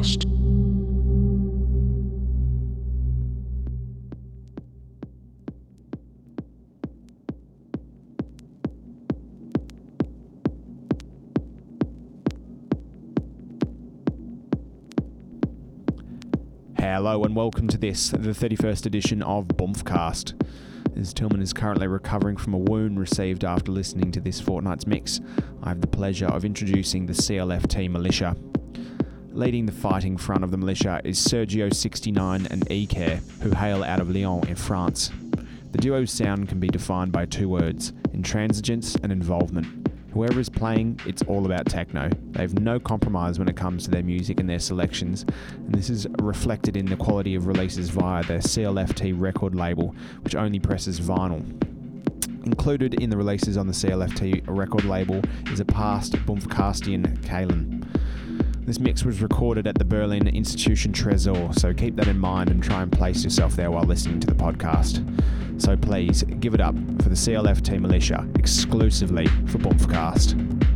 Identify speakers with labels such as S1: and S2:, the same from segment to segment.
S1: Hello and welcome to this, the 31st edition of Bumpcast. As Tillman is currently recovering from a wound received after listening to this fortnight's mix, I have the pleasure of introducing the CLFT militia. Leading the fighting front of the militia is Sergio69 and Ecare, who hail out of Lyon in France. The duo's sound can be defined by two words intransigence and involvement. Whoever is playing, it's all about techno. They have no compromise when it comes to their music and their selections, and this is reflected in the quality of releases via their CLFT record label, which only presses vinyl. Included in the releases on the CLFT record label is a past Bumfcastian Kalen. This mix was recorded at the Berlin Institution Tresor, so keep that in mind and try and place yourself there while listening to the podcast. So please give it up for the CLFT Militia exclusively for Bumpfcast.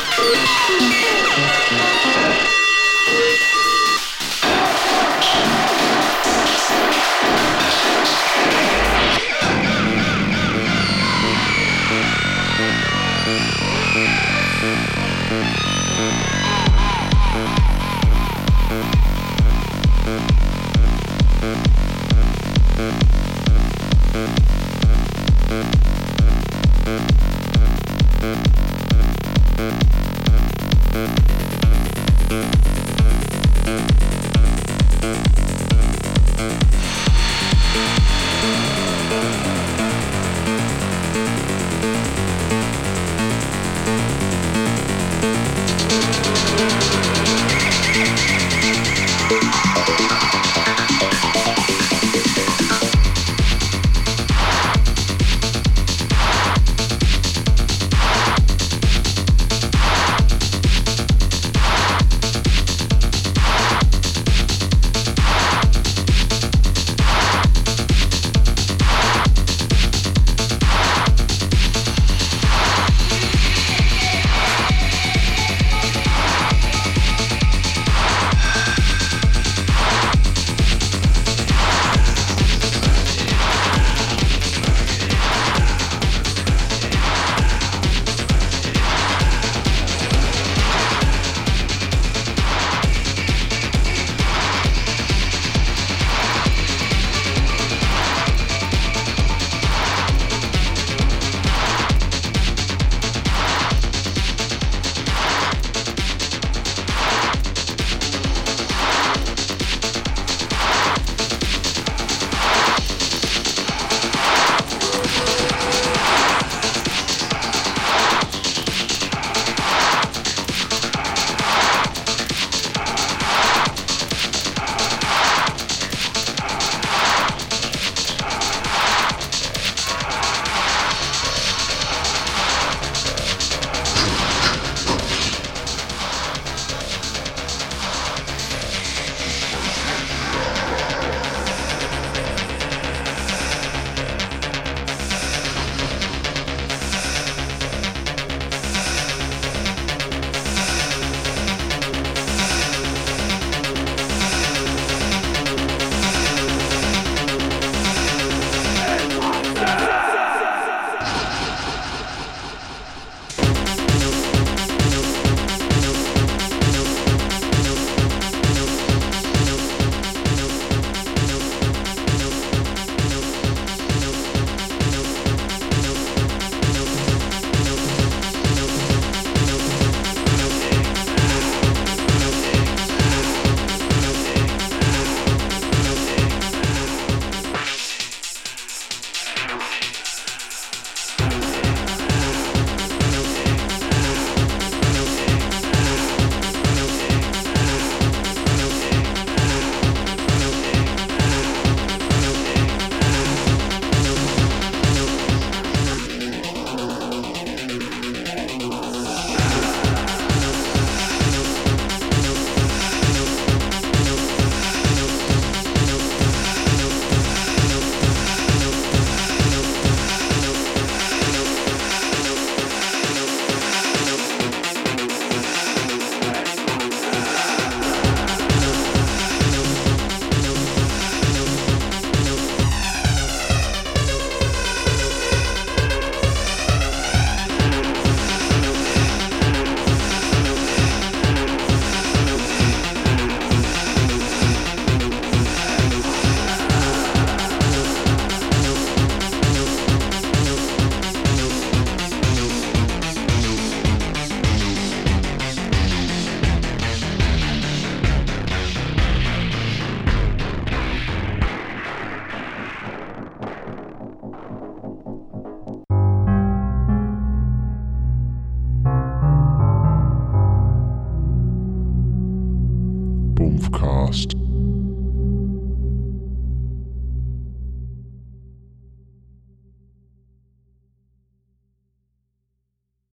S2: Thank
S3: you.